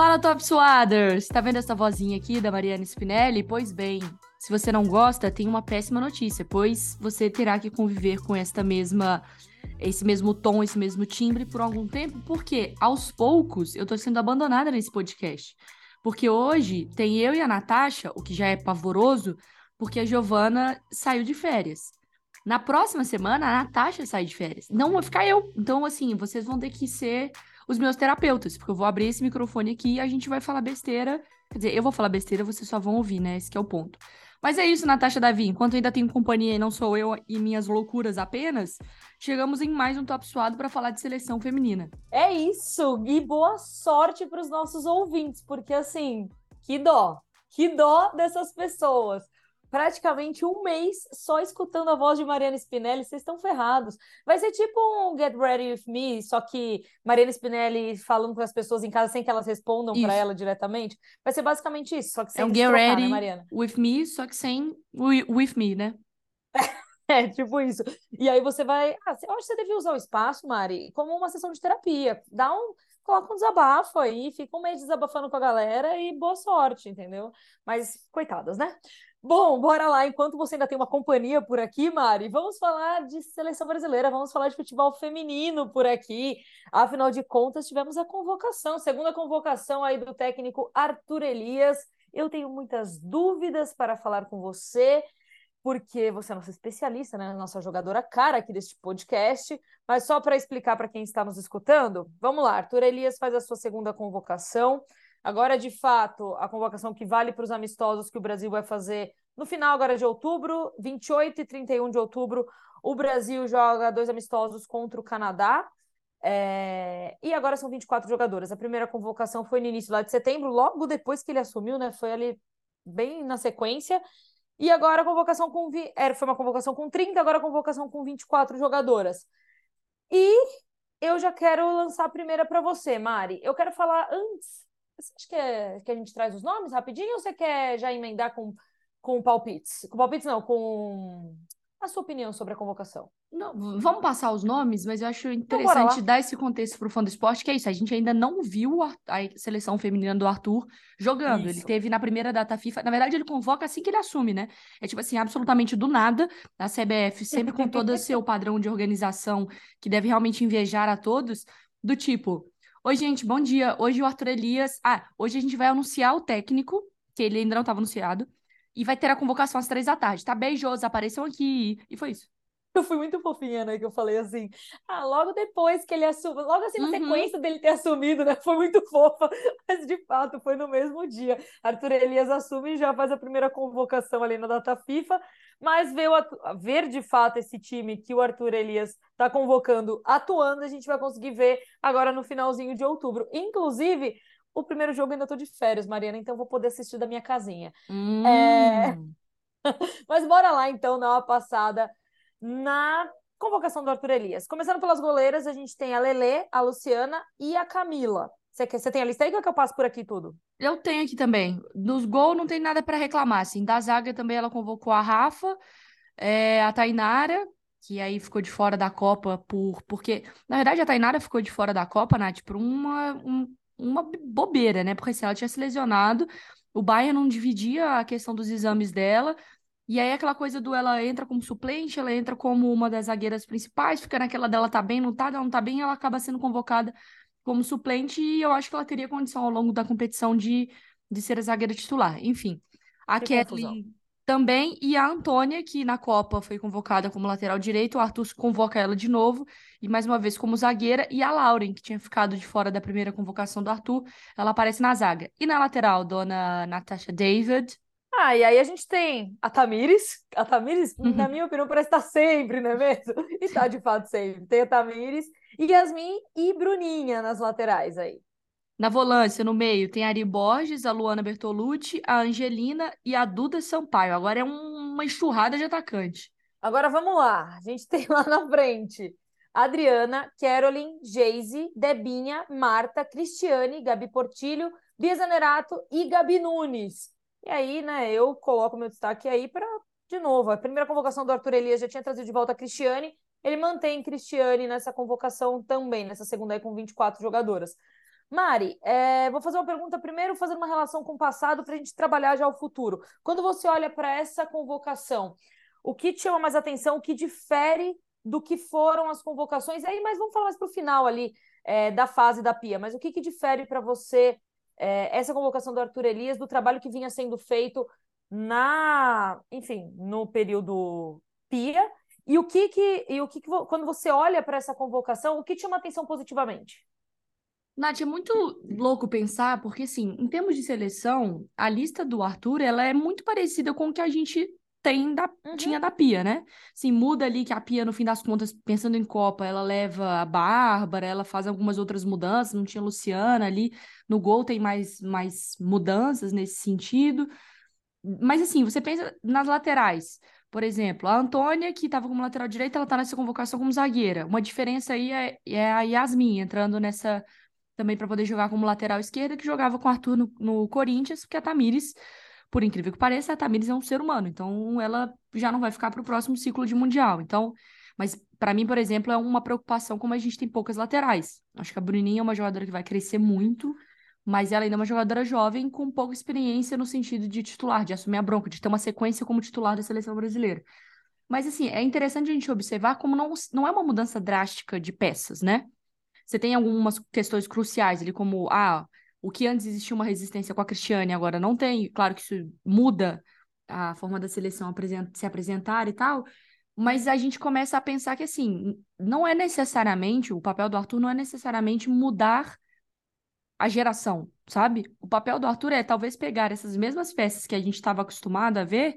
Fala, Top Suaders! Tá vendo essa vozinha aqui da Mariana Spinelli? Pois bem, se você não gosta, tem uma péssima notícia, pois você terá que conviver com esta mesma esse mesmo tom, esse mesmo timbre por algum tempo, porque aos poucos eu tô sendo abandonada nesse podcast. Porque hoje tem eu e a Natasha, o que já é pavoroso, porque a Giovana saiu de férias. Na próxima semana, a Natasha sai de férias. Não vou ficar eu. Então, assim, vocês vão ter que ser os meus terapeutas, porque eu vou abrir esse microfone aqui e a gente vai falar besteira. Quer dizer, eu vou falar besteira, vocês só vão ouvir, né? Esse é o ponto. Mas é isso, Natasha Davi. Enquanto ainda tenho companhia e não sou eu e minhas loucuras apenas, chegamos em mais um Top Suado para falar de seleção feminina. É isso! E boa sorte para os nossos ouvintes, porque assim, que dó! Que dó dessas pessoas praticamente um mês só escutando a voz de Mariana Spinelli, vocês estão ferrados. Vai ser tipo um Get Ready With Me, só que Mariana Spinelli falando com as pessoas em casa sem que elas respondam para ela diretamente. Vai ser basicamente isso, só que sem É um Get trocar, Ready né, Mariana? With Me, só que sem With Me, né? É, tipo isso. E aí você vai. Ah, eu acho que você devia usar o espaço, Mari, como uma sessão de terapia. Dá um. Coloca um desabafo aí, fica um mês desabafando com a galera e boa sorte, entendeu? Mas, coitadas, né? Bom, bora lá. Enquanto você ainda tem uma companhia por aqui, Mari, vamos falar de seleção brasileira, vamos falar de futebol feminino por aqui. Afinal de contas, tivemos a convocação, segunda convocação aí do técnico Arthur Elias. Eu tenho muitas dúvidas para falar com você, porque você é nossa especialista, né? Nossa jogadora cara aqui deste podcast. Mas só para explicar para quem está nos escutando, vamos lá. Arthur Elias faz a sua segunda convocação. Agora, de fato, a convocação que vale para os amistosos que o Brasil vai fazer no final agora de outubro, 28 e 31 de outubro, o Brasil joga dois amistosos contra o Canadá. É... E agora são 24 jogadoras. A primeira convocação foi no início lá de setembro, logo depois que ele assumiu, né? Foi ali bem na sequência. E agora a convocação com. Vi... Era, foi uma convocação com 30, agora a convocação com 24 jogadoras. E eu já quero lançar a primeira para você, Mari. Eu quero falar antes você acha que, é, que a gente traz os nomes rapidinho ou você quer já emendar com, com palpites? Com palpites não, com a sua opinião sobre a convocação. Não, vamos passar os nomes, mas eu acho então, interessante então, dar esse contexto para o fã do esporte, que é isso, a gente ainda não viu a, a seleção feminina do Arthur jogando. Isso. Ele teve na primeira data FIFA, na verdade ele convoca assim que ele assume, né? É tipo assim, absolutamente do nada, a CBF sempre com todo o seu padrão de organização que deve realmente invejar a todos, do tipo, Oi, gente, bom dia. Hoje o Arthur Elias. Ah, hoje a gente vai anunciar o técnico, que ele ainda não estava anunciado, e vai ter a convocação às três da tarde, tá? Beijos, apareçam aqui. E foi isso. Eu fui muito fofinha, né? Que eu falei assim, ah, logo depois que ele assumiu, logo assim na uhum. sequência dele ter assumido, né? Foi muito fofa, mas de fato foi no mesmo dia. Arthur Elias assume e já faz a primeira convocação ali na data FIFA, mas ver, o, ver de fato esse time que o Arthur Elias está convocando atuando, a gente vai conseguir ver agora no finalzinho de outubro. Inclusive, o primeiro jogo ainda estou de férias, Mariana, então vou poder assistir da minha casinha. Hum. É... mas bora lá então dar uma passada na convocação do Arthur Elias. Começando pelas goleiras, a gente tem a Lele, a Luciana e a Camila. Você, quer, você tem a lista aí que eu passo por aqui tudo? Eu tenho aqui também. Nos gols não tem nada para reclamar. Assim. Da zaga também ela convocou a Rafa, é, a Tainara, que aí ficou de fora da Copa por. Porque, na verdade, a Tainara ficou de fora da Copa, Nath, por uma, um, uma bobeira, né? Porque se ela tinha se lesionado, o Bayern não dividia a questão dos exames dela. E aí aquela coisa do ela entra como suplente, ela entra como uma das zagueiras principais, fica naquela dela tá bem, não tá, ela não tá bem, ela acaba sendo convocada como suplente e eu acho que ela teria condição ao longo da competição de, de ser a zagueira titular. Enfim, a que Kathleen também e a Antônia, que na Copa foi convocada como lateral direito, o Arthur convoca ela de novo e mais uma vez como zagueira, e a Lauren, que tinha ficado de fora da primeira convocação do Arthur, ela aparece na zaga. E na lateral, dona Natasha David, ah, e aí a gente tem a Tamires. A Tamires, uhum. na minha opinião, parece estar sempre, não é mesmo? E está de fato sempre. Tem a Tamires, Yasmin e Bruninha nas laterais aí. Na volância, no meio, tem a Ari Borges, a Luana Bertolucci, a Angelina e a Duda Sampaio. Agora é uma enxurrada de atacante. Agora vamos lá. A gente tem lá na frente Adriana, Caroline, Geise, Debinha, Marta, Cristiane, Gabi Portilho, Bia Zanerato e Gabi Nunes. E aí, né, eu coloco meu destaque aí para, de novo, a primeira convocação do Arthur Elias já tinha trazido de volta a Cristiane, ele mantém Cristiane nessa convocação também, nessa segunda aí com 24 jogadoras. Mari, é, vou fazer uma pergunta primeiro, fazendo uma relação com o passado para a gente trabalhar já o futuro. Quando você olha para essa convocação, o que te chama mais atenção, o que difere do que foram as convocações? Aí, mas vamos falar mais para o final ali é, da fase da Pia. Mas o que, que difere para você é, essa convocação do Arthur Elias do trabalho que vinha sendo feito na, enfim, no período Pia? E o que que, e o que, que quando você olha para essa convocação, o que te chama atenção positivamente? Nath, é muito louco pensar, porque assim, em termos de seleção, a lista do Arthur, ela é muito parecida com o que a gente tem da, uhum. tinha da Pia, né? Assim, muda ali que a Pia, no fim das contas, pensando em Copa, ela leva a Bárbara, ela faz algumas outras mudanças, não tinha Luciana ali, no gol tem mais, mais mudanças nesse sentido. Mas assim, você pensa nas laterais. Por exemplo, a Antônia, que estava como lateral direita, ela está nessa convocação como zagueira. Uma diferença aí é, é a Yasmin entrando nessa também para poder jogar como lateral esquerda, que jogava com o Arthur no, no Corinthians, porque a Tamires por incrível que pareça, a Tamires é um ser humano, então ela já não vai ficar para o próximo ciclo de mundial. Então, mas para mim, por exemplo, é uma preocupação como a gente tem poucas laterais. Acho que a Bruninha é uma jogadora que vai crescer muito, mas ela ainda é uma jogadora jovem com pouca experiência no sentido de titular, de assumir a bronca, de ter uma sequência como titular da seleção brasileira. Mas assim, é interessante a gente observar como não, não é uma mudança drástica de peças, né? Você tem algumas questões cruciais ali, como ah, o que antes existia uma resistência com a Cristiane, agora não tem. Claro que isso muda a forma da seleção se apresentar e tal, mas a gente começa a pensar que, assim, não é necessariamente, o papel do Arthur não é necessariamente mudar a geração, sabe? O papel do Arthur é talvez pegar essas mesmas peças que a gente estava acostumado a ver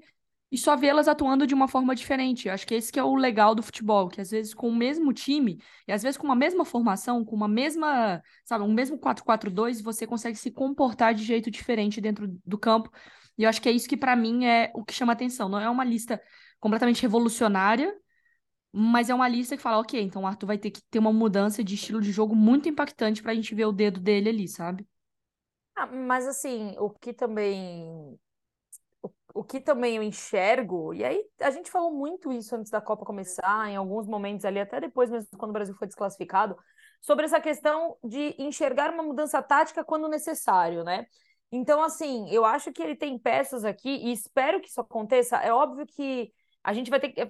e só vê-las atuando de uma forma diferente. Acho que esse que é o legal do futebol, que às vezes com o mesmo time, e às vezes com uma mesma formação, com uma mesma, sabe, um mesmo 4-4-2, você consegue se comportar de jeito diferente dentro do campo. E eu acho que é isso que para mim é o que chama atenção. Não é uma lista completamente revolucionária, mas é uma lista que fala, ok, então o Arthur vai ter que ter uma mudança de estilo de jogo muito impactante para a gente ver o dedo dele ali, sabe? Ah, mas assim, o que também o que também eu enxergo, e aí a gente falou muito isso antes da Copa começar, em alguns momentos ali, até depois mesmo quando o Brasil foi desclassificado, sobre essa questão de enxergar uma mudança tática quando necessário, né? Então, assim, eu acho que ele tem peças aqui, e espero que isso aconteça. É óbvio que a gente vai ter que.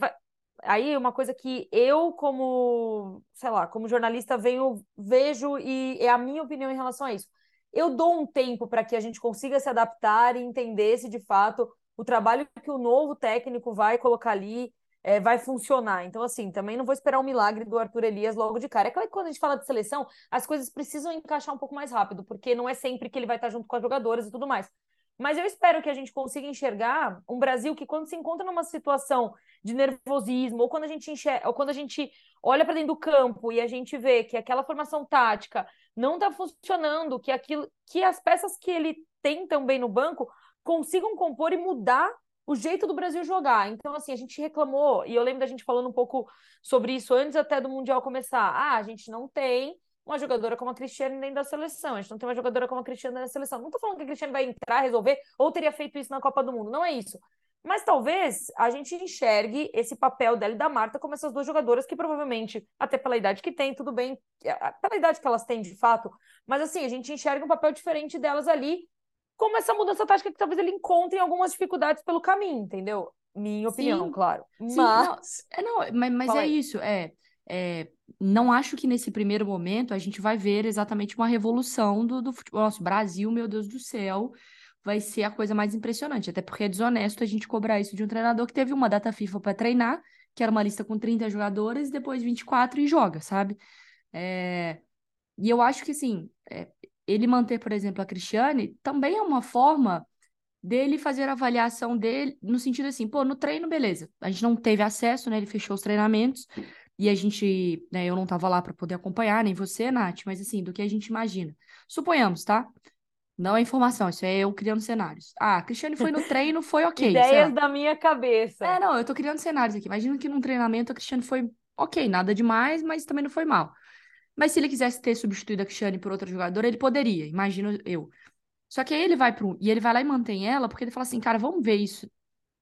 Aí, uma coisa que eu, como, sei lá, como jornalista, venho, vejo, e é a minha opinião em relação a isso. Eu dou um tempo para que a gente consiga se adaptar e entender se de fato o trabalho que o novo técnico vai colocar ali é, vai funcionar. Então, assim, também não vou esperar um milagre do Arthur Elias logo de cara. É claro que quando a gente fala de seleção, as coisas precisam encaixar um pouco mais rápido, porque não é sempre que ele vai estar junto com as jogadoras e tudo mais. Mas eu espero que a gente consiga enxergar um Brasil que, quando se encontra numa situação de nervosismo, ou quando a gente enxerga, ou quando a gente olha para dentro do campo e a gente vê que aquela formação tática não está funcionando, que aquilo, que as peças que ele tem também no banco consigam compor e mudar o jeito do Brasil jogar. Então, assim, a gente reclamou, e eu lembro da gente falando um pouco sobre isso antes até do Mundial começar. Ah, a gente não tem uma jogadora como a Cristiane dentro da seleção, a gente não tem uma jogadora como a Cristiane na seleção. Não tô falando que a Cristiane vai entrar, resolver, ou teria feito isso na Copa do Mundo, não é isso. Mas talvez a gente enxergue esse papel dela e da Marta como essas duas jogadoras que provavelmente, até pela idade que tem, tudo bem, pela idade que elas têm de fato, mas assim, a gente enxerga um papel diferente delas ali como essa mudança tática que talvez ele encontre algumas dificuldades pelo caminho, entendeu? Minha opinião, Sim. claro. Sim, mas... Não, é, não, mas, mas é isso, é, é, não acho que nesse primeiro momento a gente vai ver exatamente uma revolução do, do futebol. Nosso Brasil, meu Deus do céu, vai ser a coisa mais impressionante. Até porque é desonesto a gente cobrar isso de um treinador que teve uma data FIFA para treinar, que era uma lista com 30 jogadores, depois 24 e joga, sabe? É... E eu acho que, assim, é, ele manter, por exemplo, a Cristiane, também é uma forma dele fazer a avaliação dele, no sentido assim, pô, no treino, beleza, a gente não teve acesso, né, ele fechou os treinamentos, e a gente, né, eu não tava lá para poder acompanhar, nem você, Nath, mas assim, do que a gente imagina. Suponhamos, tá? Não é informação, isso é eu criando cenários. Ah, a Cristiane foi no treino, foi ok. Ideias da minha cabeça. É, não, eu tô criando cenários aqui. Imagina que num treinamento a Cristiane foi ok, nada demais, mas também não foi mal. Mas se ele quisesse ter substituído a Cristiane por outra jogadora, ele poderia, imagino eu. Só que aí ele vai pro. E ele vai lá e mantém ela, porque ele fala assim, cara, vamos ver isso.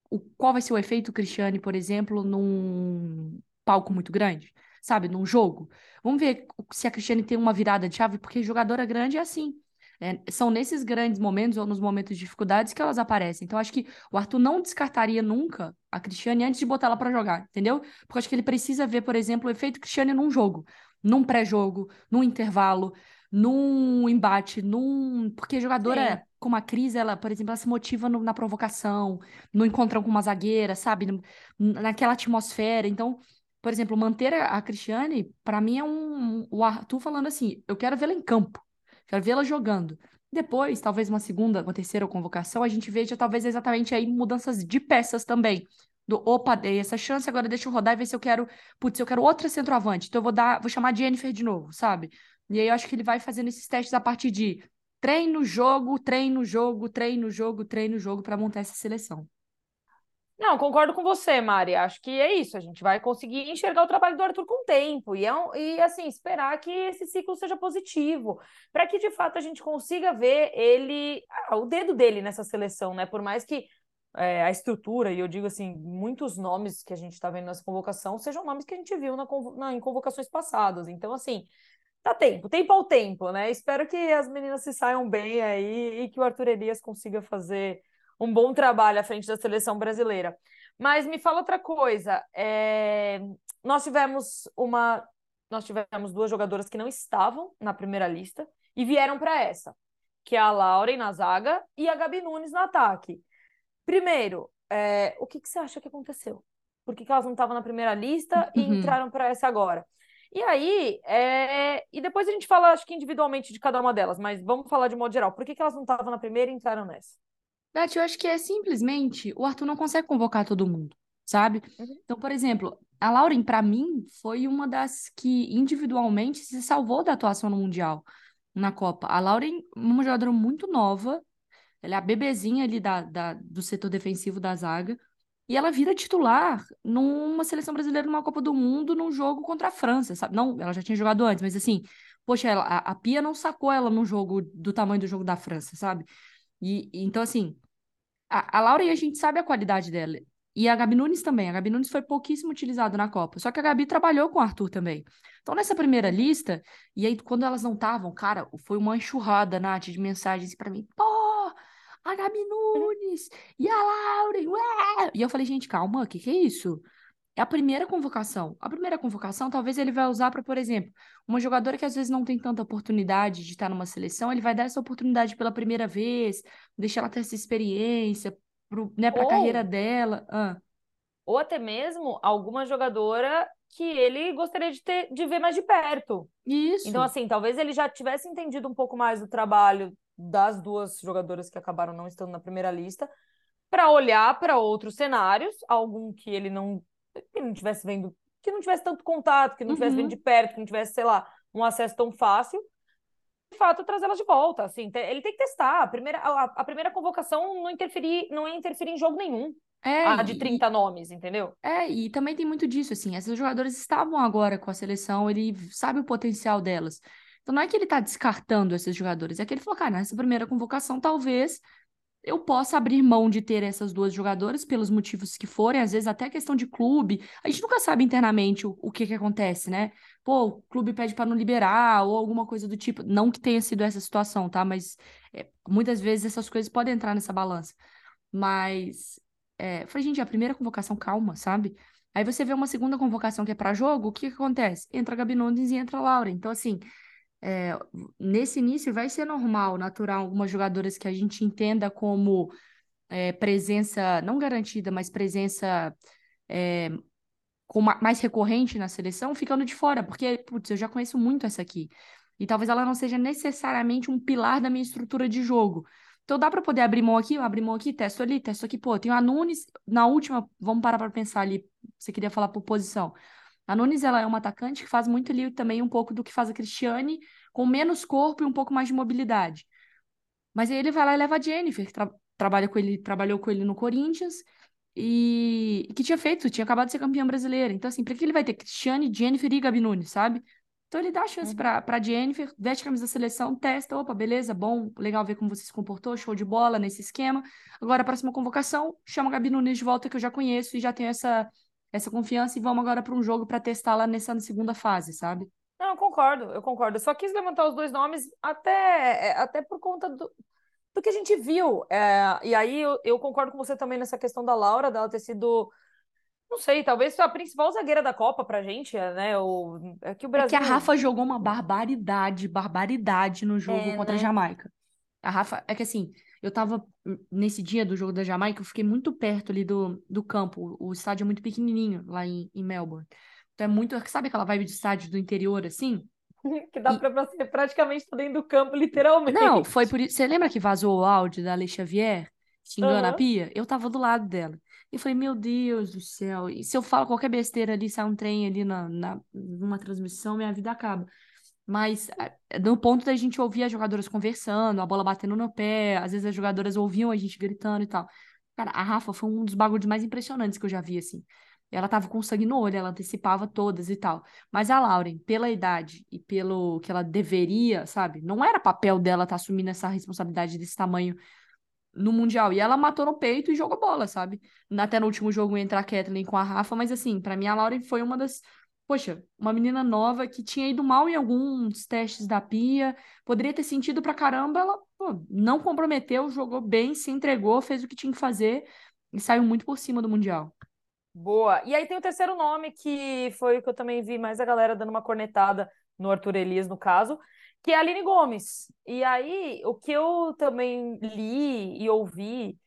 O, qual vai ser o efeito Cristiane, por exemplo, num palco muito grande? sabe, num jogo. Vamos ver se a Cristiane tem uma virada de chave, porque jogadora grande é assim. É, são nesses grandes momentos ou nos momentos de dificuldades que elas aparecem. Então, acho que o Arthur não descartaria nunca a Cristiane antes de botar ela para jogar, entendeu? Porque acho que ele precisa ver, por exemplo, o efeito Cristiane num jogo, num pré-jogo, num intervalo, num embate, num. Porque a jogadora, Sim. como a Cris, ela, por exemplo, ela se motiva no, na provocação, no encontrão com uma zagueira, sabe? naquela atmosfera. Então, por exemplo, manter a, a Cristiane, para mim, é um. O Arthur falando assim: eu quero vê-la em campo. Quero vê-la jogando. Depois, talvez uma segunda, uma terceira convocação, a gente veja talvez exatamente aí mudanças de peças também. Do opa, dei essa chance, agora deixa eu rodar e ver se eu quero. Putz, eu quero outra centroavante. Então eu vou dar, vou chamar Jennifer de novo, sabe? E aí eu acho que ele vai fazendo esses testes a partir de treino, jogo, treino, jogo, treino, jogo, treino, jogo, para montar essa seleção. Não, concordo com você, Mari. Acho que é isso. A gente vai conseguir enxergar o trabalho do Arthur com o tempo e, é um, e assim esperar que esse ciclo seja positivo, para que de fato a gente consiga ver ele, ah, o dedo dele nessa seleção, né? Por mais que é, a estrutura, e eu digo assim, muitos nomes que a gente está vendo nessa convocação sejam nomes que a gente viu na, na, em convocações passadas. Então, assim, dá tempo, tempo ao tempo, né? Espero que as meninas se saiam bem aí e que o Arthur Elias consiga fazer um bom trabalho à frente da seleção brasileira. Mas me fala outra coisa. É... Nós tivemos uma. Nós tivemos duas jogadoras que não estavam na primeira lista e vieram para essa, que é a Lauren na zaga e a Gabi Nunes no ataque. Primeiro, é... o que, que você acha que aconteceu? Por que, que elas não estavam na primeira lista e uhum. entraram para essa agora? E aí, é... e depois a gente fala, acho que individualmente de cada uma delas, mas vamos falar de modo geral. Por que, que elas não estavam na primeira e entraram nessa? Beth, eu acho que é simplesmente o Arthur não consegue convocar todo mundo, sabe? Uhum. Então, por exemplo, a Lauren, para mim, foi uma das que individualmente se salvou da atuação no Mundial, na Copa. A Lauren, uma jogadora muito nova, ela é a bebezinha ali da, da, do setor defensivo da zaga, e ela vira titular numa seleção brasileira numa Copa do Mundo, num jogo contra a França, sabe? Não, ela já tinha jogado antes, mas assim, poxa, ela, a, a Pia não sacou ela num jogo do tamanho do jogo da França, sabe? E, então, assim, a, a Laura e a gente sabe a qualidade dela. E a Gabi Nunes também. A Gabi Nunes foi pouquíssimo utilizada na Copa. Só que a Gabi trabalhou com o Arthur também. Então, nessa primeira lista, e aí, quando elas não estavam, cara, foi uma enxurrada, Nath, de mensagens para mim. Pô, a Gabi Nunes e a Lauren, ué! E eu falei, gente, calma, o que, que é isso? É a primeira convocação. A primeira convocação, talvez ele vai usar para, por exemplo, uma jogadora que às vezes não tem tanta oportunidade de estar numa seleção, ele vai dar essa oportunidade pela primeira vez, deixar ela ter essa experiência né, para a carreira dela. Ah. Ou até mesmo alguma jogadora que ele gostaria de ter de ver mais de perto. Isso. Então, assim, talvez ele já tivesse entendido um pouco mais do trabalho das duas jogadoras que acabaram não estando na primeira lista, para olhar para outros cenários, algum que ele não que não tivesse vendo, que não tivesse tanto contato, que não tivesse uhum. vendo de perto, que não tivesse, sei lá, um acesso tão fácil, de fato trazê-las de volta, assim, ele tem que testar. A primeira, a, a primeira convocação não interferir, não ia interferir em jogo nenhum. É, ah, de 30 e, nomes, entendeu? É, e também tem muito disso, assim, essas jogadoras estavam agora com a seleção, ele sabe o potencial delas. Então não é que ele tá descartando esses jogadores, é que ele falou, cara, nessa primeira convocação talvez eu posso abrir mão de ter essas duas jogadoras pelos motivos que forem, às vezes até questão de clube. A gente nunca sabe internamente o, o que que acontece, né? Pô, o clube pede para não liberar ou alguma coisa do tipo. Não que tenha sido essa situação, tá? Mas é, muitas vezes essas coisas podem entrar nessa balança. Mas, é, falei, gente, a primeira convocação, calma, sabe? Aí você vê uma segunda convocação que é para jogo, o que, que acontece? Entra a Gabi Nunes e entra a Laura. Então, assim, é, nesse início vai ser normal, natural, algumas jogadoras que a gente entenda como é, presença não garantida, mas presença é, com mais recorrente na seleção, ficando de fora, porque, putz, eu já conheço muito essa aqui. E talvez ela não seja necessariamente um pilar da minha estrutura de jogo. Então dá para poder abrir mão aqui, abrir mão aqui, testo ali, testo aqui. Pô, tem a Nunes, na última, vamos parar para pensar ali, você queria falar por posição. A Nunes, ela é uma atacante que faz muito ali também um pouco do que faz a Cristiane, com menos corpo e um pouco mais de mobilidade. Mas aí ele vai lá e leva a Jennifer, que tra trabalha com ele, trabalhou com ele no Corinthians e que tinha feito, tinha acabado de ser campeã brasileira. Então, assim, para que ele vai ter Cristiane, Jennifer e Gabi Nunes, sabe? Então ele dá a chance uhum. para para Jennifer, veste a camisa da seleção, testa, opa, beleza, bom, legal ver como você se comportou, show de bola nesse esquema. Agora a próxima convocação, chama a Gabi Nunes de volta que eu já conheço e já tenho essa essa confiança e vamos agora para um jogo para testar lá nessa segunda fase, sabe? Não, eu concordo, eu concordo. Eu só quis levantar os dois nomes até, é, até por conta do, do que a gente viu. É, e aí eu, eu, concordo com você também nessa questão da Laura, dela ter sido. Não sei, talvez a principal zagueira da Copa pra gente, né? O, é que o Brasil. É que a Rafa jogou uma barbaridade, barbaridade no jogo é, contra né? a Jamaica. A Rafa, é que assim, eu tava nesse dia do jogo da Jamaica, eu fiquei muito perto ali do, do campo. O estádio é muito pequenininho lá em, em Melbourne. Então é muito, sabe aquela vibe de estádio do interior assim? que dá e... pra ser praticamente dentro do campo, literalmente. Não, foi por isso. Você lembra que vazou o áudio da Alexia Xavier xingando uhum. a pia? Eu tava do lado dela. E falei, meu Deus do céu. E se eu falo qualquer besteira ali, sai um trem ali na, na, numa transmissão, minha vida acaba. Mas no ponto da gente ouvir as jogadoras conversando, a bola batendo no pé, às vezes as jogadoras ouviam a gente gritando e tal. Cara, a Rafa foi um dos bagulhos mais impressionantes que eu já vi, assim. Ela tava com sangue no olho, ela antecipava todas e tal. Mas a Lauren, pela idade e pelo que ela deveria, sabe? Não era papel dela estar tá assumindo essa responsabilidade desse tamanho no Mundial. E ela matou no peito e jogou bola, sabe? Até no último jogo entre a Kathleen com a Rafa, mas assim, para mim a Lauren foi uma das poxa, uma menina nova que tinha ido mal em alguns testes da pia, poderia ter sentido pra caramba, ela pô, não comprometeu, jogou bem, se entregou, fez o que tinha que fazer e saiu muito por cima do Mundial. Boa. E aí tem o terceiro nome, que foi o que eu também vi mais a galera dando uma cornetada no Arthur Elias, no caso, que é a Aline Gomes. E aí, o que eu também li e ouvi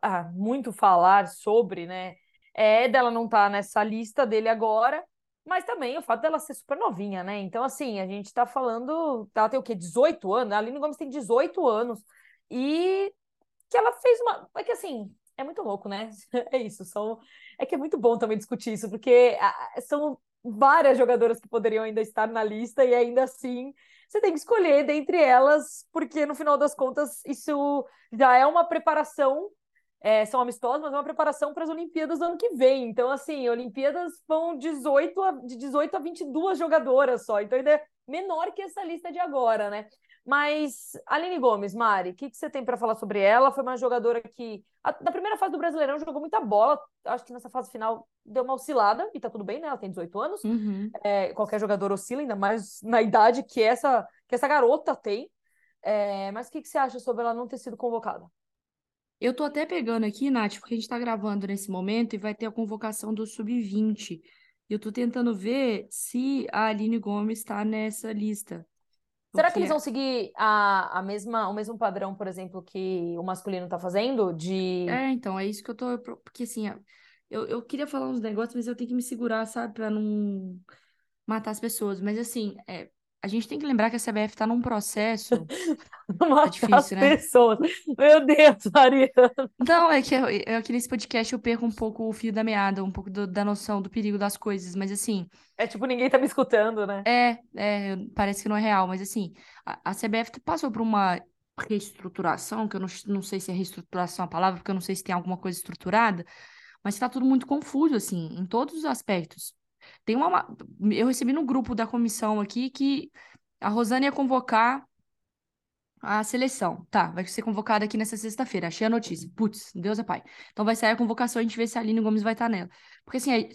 ah, muito falar sobre, né, é dela não estar tá nessa lista dele agora, mas também o fato dela ser super novinha, né? Então, assim, a gente tá falando. Ela tem o quê? 18 anos? A Aline Gomes tem 18 anos. E que ela fez uma. É que assim, é muito louco, né? É isso. São... É que é muito bom também discutir isso, porque são várias jogadoras que poderiam ainda estar na lista e ainda assim você tem que escolher dentre elas, porque no final das contas isso já é uma preparação é, são amistosos, mas é uma preparação para as Olimpíadas do ano que vem. Então, assim, Olimpíadas vão 18 a, de 18 a 22 jogadoras só. Então, ainda é menor que essa lista de agora, né? Mas, Aline Gomes, Mari, o que, que você tem para falar sobre ela? Foi uma jogadora que, a, na primeira fase do Brasileirão, jogou muita bola. Acho que nessa fase final deu uma oscilada, e tá tudo bem, né? Ela tem 18 anos. Uhum. É, qualquer jogador oscila, ainda mais na idade que essa, que essa garota tem. É, mas o que, que você acha sobre ela não ter sido convocada? Eu tô até pegando aqui, Nath, porque a gente tá gravando nesse momento e vai ter a convocação do Sub-20. Eu tô tentando ver se a Aline Gomes está nessa lista. Será que eles vão seguir a, a mesma, o mesmo padrão, por exemplo, que o masculino tá fazendo? De. É, então, é isso que eu tô. Porque assim, eu, eu queria falar uns negócios, mas eu tenho que me segurar, sabe, pra não matar as pessoas. Mas assim, é, a gente tem que lembrar que a CBF está num processo. Tá difícil, né? Pessoas. Meu Deus, Maria. Não, é que, eu, é que nesse podcast eu perco um pouco o fio da meada, um pouco do, da noção do perigo das coisas, mas assim. É tipo, ninguém tá me escutando, né? É, é parece que não é real, mas assim, a, a CBF passou por uma reestruturação, que eu não, não sei se é reestruturação a palavra, porque eu não sei se tem alguma coisa estruturada, mas está tudo muito confuso, assim, em todos os aspectos. Tem uma. Eu recebi no grupo da comissão aqui que a Rosane ia convocar a seleção. Tá, vai ser convocada aqui nessa sexta-feira. Achei a notícia. Putz, Deus é pai. Então vai sair a convocação, a gente vê se a Aline Gomes vai estar nela. Porque assim,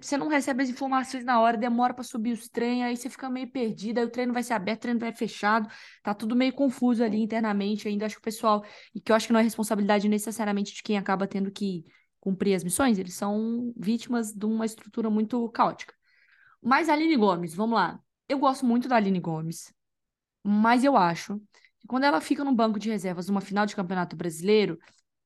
você não recebe as informações na hora, demora para subir os treinos, aí você fica meio perdido, aí o treino vai ser aberto, o treino vai fechado, tá tudo meio confuso ali internamente ainda. Acho que o pessoal, e que eu acho que não é responsabilidade necessariamente de quem acaba tendo que cumprir as missões, eles são vítimas de uma estrutura muito caótica. Mas a Aline Gomes, vamos lá. Eu gosto muito da Aline Gomes, mas eu acho que quando ela fica no banco de reservas numa final de campeonato brasileiro,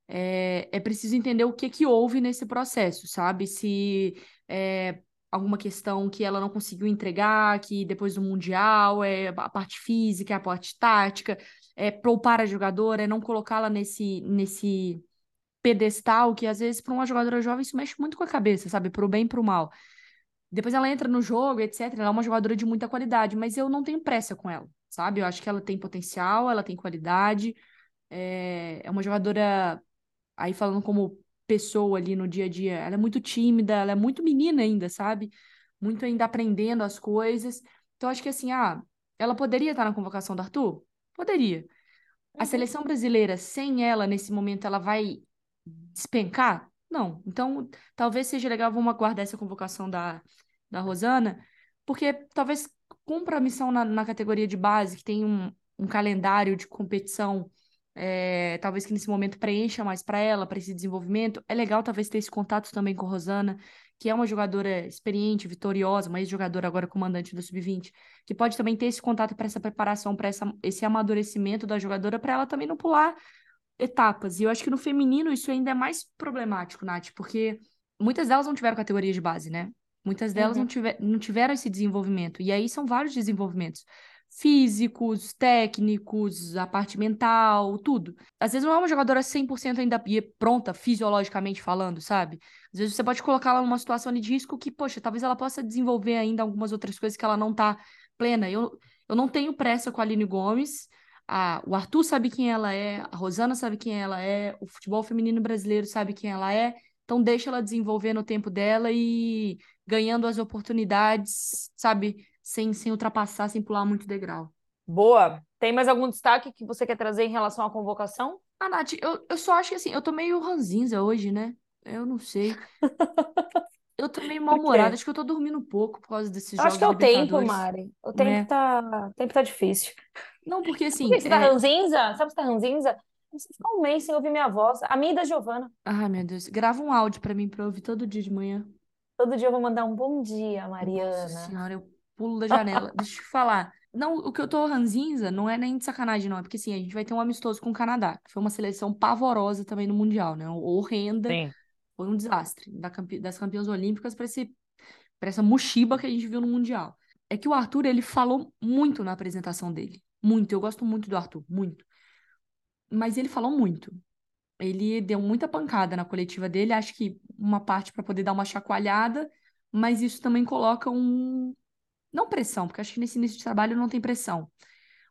é, é preciso entender o que, que houve nesse processo, sabe? Se é, alguma questão que ela não conseguiu entregar, que depois do Mundial, é a parte física, a parte tática, é poupar a jogadora, é não colocá-la nesse, nesse pedestal que às vezes para uma jogadora jovem isso mexe muito com a cabeça, sabe? Pro bem e pro mal. Depois ela entra no jogo, etc. Ela é uma jogadora de muita qualidade, mas eu não tenho pressa com ela, sabe? Eu acho que ela tem potencial, ela tem qualidade. É, é uma jogadora, aí falando como pessoa ali no dia a dia, ela é muito tímida, ela é muito menina ainda, sabe? Muito ainda aprendendo as coisas. Então, acho que assim, ah, ela poderia estar na convocação do Arthur? Poderia. A uhum. seleção brasileira, sem ela, nesse momento, ela vai despencar? Não. Então, talvez seja legal, vamos aguardar essa convocação da, da Rosana, porque talvez cumpra a missão na, na categoria de base, que tem um, um calendário de competição, é, talvez que nesse momento preencha mais para ela, para esse desenvolvimento. É legal, talvez, ter esse contato também com a Rosana, que é uma jogadora experiente, vitoriosa, uma ex-jogadora agora comandante do Sub-20, que pode também ter esse contato para essa preparação, para esse amadurecimento da jogadora, para ela também não pular etapas. E eu acho que no feminino isso ainda é mais problemático, Nath, porque muitas delas não tiveram categoria de base, né? Muitas delas uhum. não, tiver, não tiveram esse desenvolvimento. E aí são vários desenvolvimentos físicos, técnicos, a parte mental, tudo. Às vezes não é uma jogadora 100% ainda pronta, fisiologicamente falando, sabe? Às vezes você pode colocar ela numa situação de risco que, poxa, talvez ela possa desenvolver ainda algumas outras coisas que ela não tá plena. Eu, eu não tenho pressa com a Aline Gomes. A, o Arthur sabe quem ela é, a Rosana sabe quem ela é, o futebol feminino brasileiro sabe quem ela é. Então deixa ela desenvolver no tempo dela e ganhando as oportunidades, sabe? sem, sem ultrapassar, sem pular muito degrau. Boa. Tem mais algum destaque que você quer trazer em relação à convocação? Ah, Nath, eu, eu só acho que assim, eu tô meio ranzinza hoje, né? Eu não sei. eu tô meio mal-humorada, acho que eu tô dormindo um pouco por causa desses eu jogos Acho que é o tempo, Mari. O tempo, é. tá... o tempo tá difícil. Não, porque assim. Por que você tá é... ranzinza? Sabe se tá ranzinza? Você ficar um mês sem ouvir minha voz. A minha e da Giovana. Ai, meu Deus. Grava um áudio pra mim pra eu ouvir todo dia de manhã. Todo dia eu vou mandar um bom dia, Mariana. Nossa senhora, eu pulo da janela. Deixa eu te falar. Não, o que eu tô ranzinza não é nem de sacanagem, não. É porque, assim, a gente vai ter um amistoso com o Canadá, que foi uma seleção pavorosa também no Mundial, né? Horrenda. Sim. Foi um desastre. Da. Das campeãs olímpicas para esse... pra essa mochiba que a gente viu no Mundial. É que o Arthur, ele falou muito na apresentação dele. Muito. Eu gosto muito do Arthur. Muito. Mas ele falou muito. Ele deu muita pancada na coletiva dele. Acho que uma parte para poder dar uma chacoalhada. Mas isso também coloca um, não pressão, porque acho que nesse início de trabalho não tem pressão.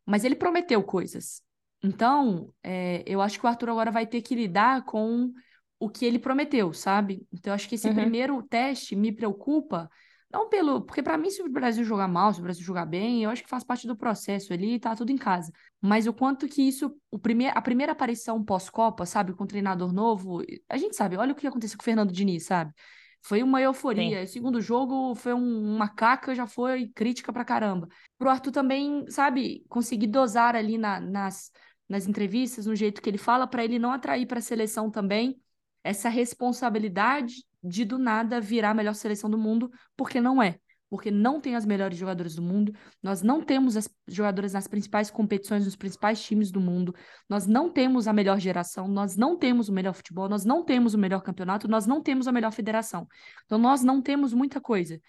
Mas ele prometeu coisas. Então, é, eu acho que o Arthur agora vai ter que lidar com o que ele prometeu, sabe? Então, eu acho que esse uhum. primeiro teste me preocupa, não pelo. Porque, para mim, se o Brasil jogar mal, se o Brasil jogar bem, eu acho que faz parte do processo ali, tá tudo em casa. Mas o quanto que isso. O primeir, a primeira aparição pós-Copa, sabe, com um treinador novo, a gente sabe, olha o que aconteceu com o Fernando Diniz, sabe? Foi uma euforia. Sim. O segundo jogo foi um, uma caca, já foi crítica pra caramba. Pro Arthur também, sabe, conseguir dosar ali na, nas, nas entrevistas, no jeito que ele fala, para ele não atrair para a seleção também essa responsabilidade de do nada virar a melhor seleção do mundo, porque não é porque não tem as melhores jogadoras do mundo, nós não temos as jogadoras nas principais competições, nos principais times do mundo, nós não temos a melhor geração, nós não temos o melhor futebol, nós não temos o melhor campeonato, nós não temos a melhor federação. Então nós não temos muita coisa.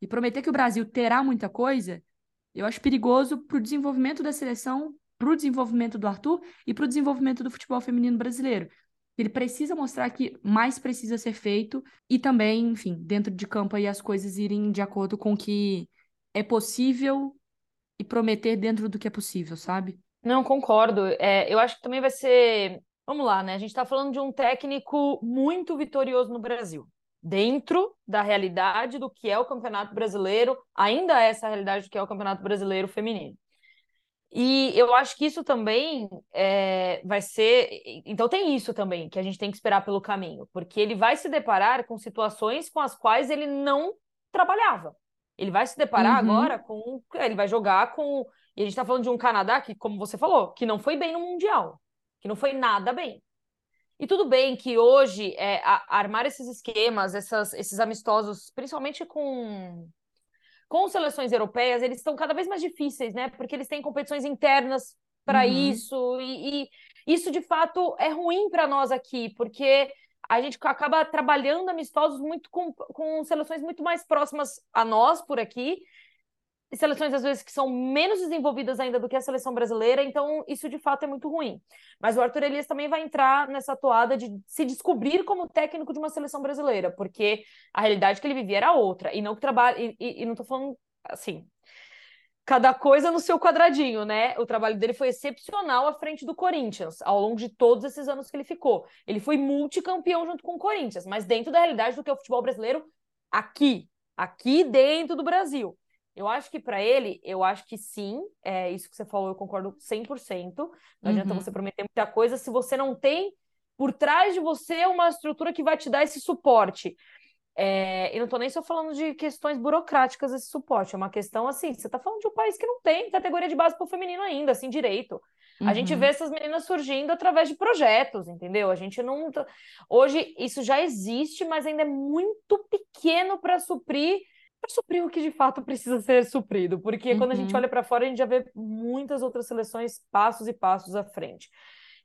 E prometer que o Brasil terá muita coisa, eu acho perigoso para o desenvolvimento da seleção, para o desenvolvimento do Arthur e para o desenvolvimento do futebol feminino brasileiro. Ele precisa mostrar que mais precisa ser feito e também, enfim, dentro de campo aí as coisas irem de acordo com o que é possível e prometer dentro do que é possível, sabe? Não, concordo. É, eu acho que também vai ser. Vamos lá, né? A gente está falando de um técnico muito vitorioso no Brasil. Dentro da realidade do que é o Campeonato Brasileiro, ainda é essa realidade do que é o Campeonato Brasileiro Feminino. E eu acho que isso também é, vai ser. Então, tem isso também que a gente tem que esperar pelo caminho, porque ele vai se deparar com situações com as quais ele não trabalhava. Ele vai se deparar uhum. agora com. Ele vai jogar com. E a gente está falando de um Canadá que, como você falou, que não foi bem no Mundial, que não foi nada bem. E tudo bem que hoje é, a, armar esses esquemas, essas, esses amistosos, principalmente com com seleções europeias, eles estão cada vez mais difíceis, né? Porque eles têm competições internas para uhum. isso, e, e, isso de fato é ruim para nós aqui, porque a gente acaba trabalhando amistosos muito com, com seleções muito mais próximas a nós por aqui, seleções às vezes que são menos desenvolvidas ainda do que a seleção brasileira, então isso de fato é muito ruim. Mas o Arthur Elias também vai entrar nessa toada de se descobrir como técnico de uma seleção brasileira, porque a realidade que ele vivia era outra, e não que trabalha e, e, e não tô falando assim, cada coisa no seu quadradinho, né? O trabalho dele foi excepcional à frente do Corinthians, ao longo de todos esses anos que ele ficou. Ele foi multicampeão junto com o Corinthians, mas dentro da realidade do que é o futebol brasileiro aqui, aqui dentro do Brasil. Eu acho que para ele, eu acho que sim, é isso que você falou, eu concordo 100%. Não uhum. adianta você prometer muita coisa se você não tem por trás de você uma estrutura que vai te dar esse suporte. É, eu não estou nem só falando de questões burocráticas esse suporte, é uma questão assim, você está falando de um país que não tem categoria de base para o feminino ainda, assim, direito. Uhum. A gente vê essas meninas surgindo através de projetos, entendeu? A gente não. Tá, hoje isso já existe, mas ainda é muito pequeno para suprir para suprir o que de fato precisa ser suprido, porque uhum. quando a gente uhum. olha para fora, a gente já vê muitas outras seleções passos e passos à frente.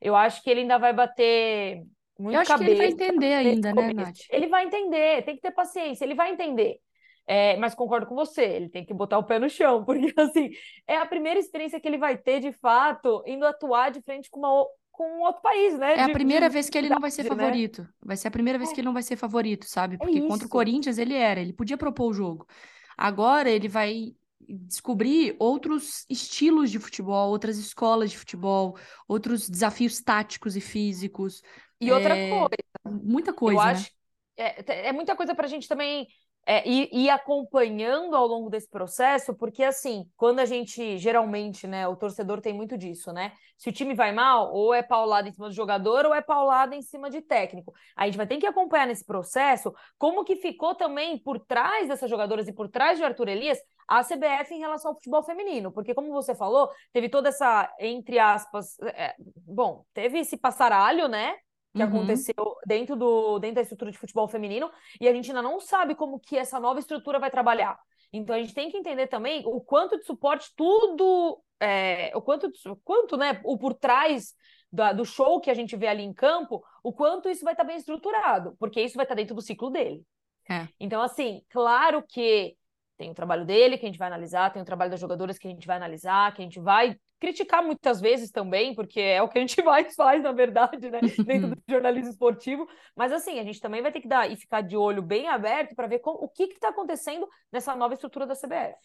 Eu acho que ele ainda vai bater muito Eu acho cabeça. que ele vai entender ainda, né, Nath? Ele vai entender, tem que ter paciência, ele vai entender. É, mas concordo com você, ele tem que botar o pé no chão, porque assim, é a primeira experiência que ele vai ter, de fato, indo atuar de frente com, uma, com outro país, né? É de, a primeira de, vez que ele não vai ser né? favorito. Vai ser a primeira vez é. que ele não vai ser favorito, sabe? É porque é contra o Corinthians ele era, ele podia propor o jogo. Agora ele vai descobrir outros estilos de futebol, outras escolas de futebol, outros desafios táticos e físicos. E outra é... coisa. Muita coisa. Eu né? acho. É, é muita coisa para a gente também é, ir, ir, acompanhando ao longo desse processo, porque assim, quando a gente geralmente, né, o torcedor tem muito disso, né? Se o time vai mal, ou é paulado em cima do jogador, ou é paulado em cima de técnico. A gente vai ter que acompanhar nesse processo como que ficou também por trás dessas jogadoras e por trás de Arthur Elias a CBF em relação ao futebol feminino, porque como você falou, teve toda essa, entre aspas, é, bom, teve esse passaralho, né? Que uhum. aconteceu dentro, do, dentro da estrutura de futebol feminino, e a gente ainda não sabe como que essa nova estrutura vai trabalhar. Então a gente tem que entender também o quanto de suporte tudo, é, o quanto, quanto, né, o por trás da, do show que a gente vê ali em campo, o quanto isso vai estar bem estruturado, porque isso vai estar dentro do ciclo dele. É. Então, assim, claro que tem o trabalho dele que a gente vai analisar, tem o trabalho das jogadoras que a gente vai analisar, que a gente vai criticar muitas vezes também, porque é o que a gente mais faz, na verdade, né, dentro do jornalismo esportivo. Mas assim, a gente também vai ter que dar e ficar de olho bem aberto para ver como, o que está acontecendo nessa nova estrutura da CBF.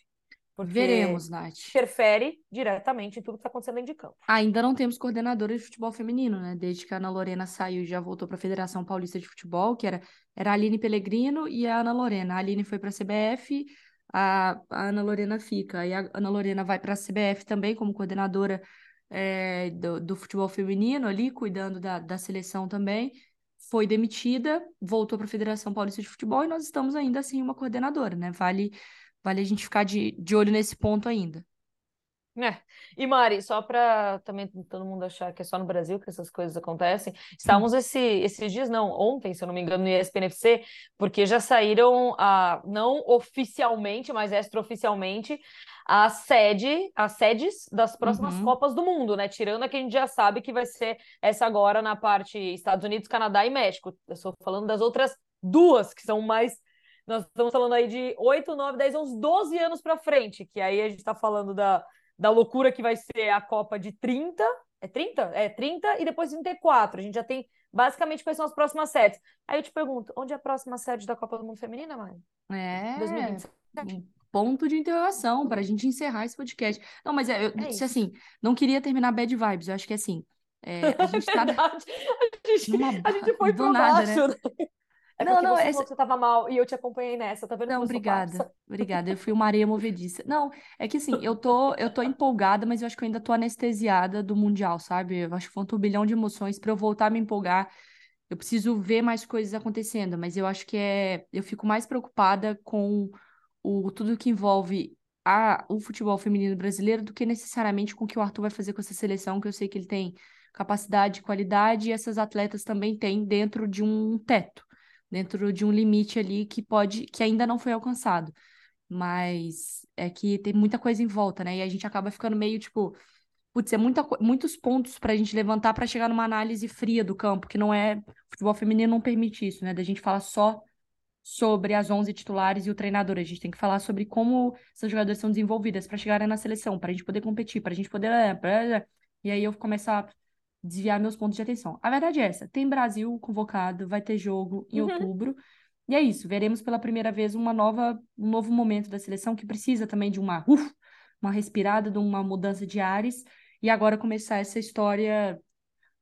Porque Veremos, Nath. Interfere diretamente em tudo que está acontecendo dentro de campo. Ainda não temos coordenadora de futebol feminino, né? Desde que a Ana Lorena saiu e já voltou para a Federação Paulista de Futebol, que era, era a Aline Pellegrino e a Ana Lorena. A Aline foi para a CBF, a, a Ana Lorena fica. Aí a Ana Lorena vai para a CBF também como coordenadora é, do, do, futebol feminino ali, cuidando da, da seleção também. Foi demitida, voltou para a Federação Paulista de Futebol e nós estamos ainda assim uma coordenadora, né? Vale, vale a gente ficar de, de olho nesse ponto ainda. É. E Mari, só para também todo mundo achar que é só no Brasil que essas coisas acontecem, estávamos esse, esses dias, não, ontem, se eu não me engano, no ESPNFC, porque já saíram, a, não oficialmente, mas extraoficialmente, a sede, as sedes das próximas uhum. Copas do Mundo, né? Tirando a que a gente já sabe que vai ser essa agora na parte Estados Unidos, Canadá e México. Eu estou falando das outras duas, que são mais nós estamos falando aí de 8, 9, 10, uns 12 anos para frente, que aí a gente está falando da, da loucura que vai ser a Copa de 30. É 30? É 30 e depois 34. A gente já tem basicamente quais são as próximas sedes. Aí eu te pergunto, onde é a próxima sede da Copa do Mundo Feminina, Mari? É. 2027. Ponto de interrogação para a gente encerrar esse podcast. Não, mas é, eu é disse assim, não queria terminar bad vibes. Eu acho que assim, é, a gente tá. a, gente, numa... a gente foi do nada, baixo, né? É não, não, você essa... você tava mal e eu te acompanhei nessa, tá vendo? Não, obrigada. Obrigada. Eu fui uma areia movediça. Não, é que assim, eu tô, eu tô empolgada, mas eu acho que eu ainda tô anestesiada do Mundial, sabe? Eu acho que foi um turbilhão de emoções para eu voltar a me empolgar. Eu preciso ver mais coisas acontecendo, mas eu acho que é. Eu fico mais preocupada com o tudo que envolve a, o futebol feminino brasileiro do que necessariamente com o que o Arthur vai fazer com essa seleção, que eu sei que ele tem capacidade, qualidade, e essas atletas também têm dentro de um teto dentro de um limite ali que pode, que ainda não foi alcançado. Mas é que tem muita coisa em volta, né? E a gente acaba ficando meio tipo, putz, é muita, muitos pontos para a gente levantar para chegar numa análise fria do campo, que não é. O futebol feminino não permite isso, né? Da gente falar só sobre as 11 titulares e o treinador. A gente tem que falar sobre como essas jogadoras são desenvolvidas para chegarem na seleção, para a gente poder competir, para a gente poder. E aí eu começo a desviar meus pontos de atenção. A verdade é essa: tem Brasil convocado, vai ter jogo em uhum. outubro. E é isso, veremos pela primeira vez uma nova, um novo momento da seleção que precisa também de uma, uf, uma respirada, de uma mudança de ares. E agora começar essa história,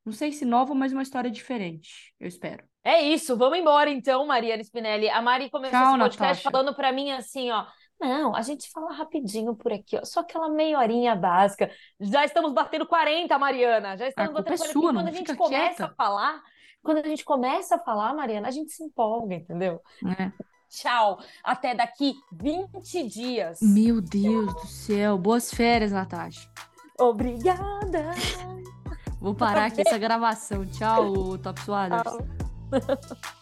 não sei se nova, mas uma história diferente, eu espero. É isso, vamos embora então, Mariana Spinelli. A Mari começou Tchau, esse podcast Natasha. falando para mim assim, ó, não, a gente fala rapidinho por aqui, ó, só aquela meia horinha básica. Já estamos batendo 40, Mariana. Já estamos batendo 40. É sua, quando a gente começa quieta. a falar, Quando a gente começa a falar, Mariana, a gente se empolga, entendeu? É. Tchau, até daqui 20 dias. Meu Deus do céu. Boas férias, Natasha. Obrigada. Vou parar aqui essa gravação. Tchau, Top Suadas. Tchau.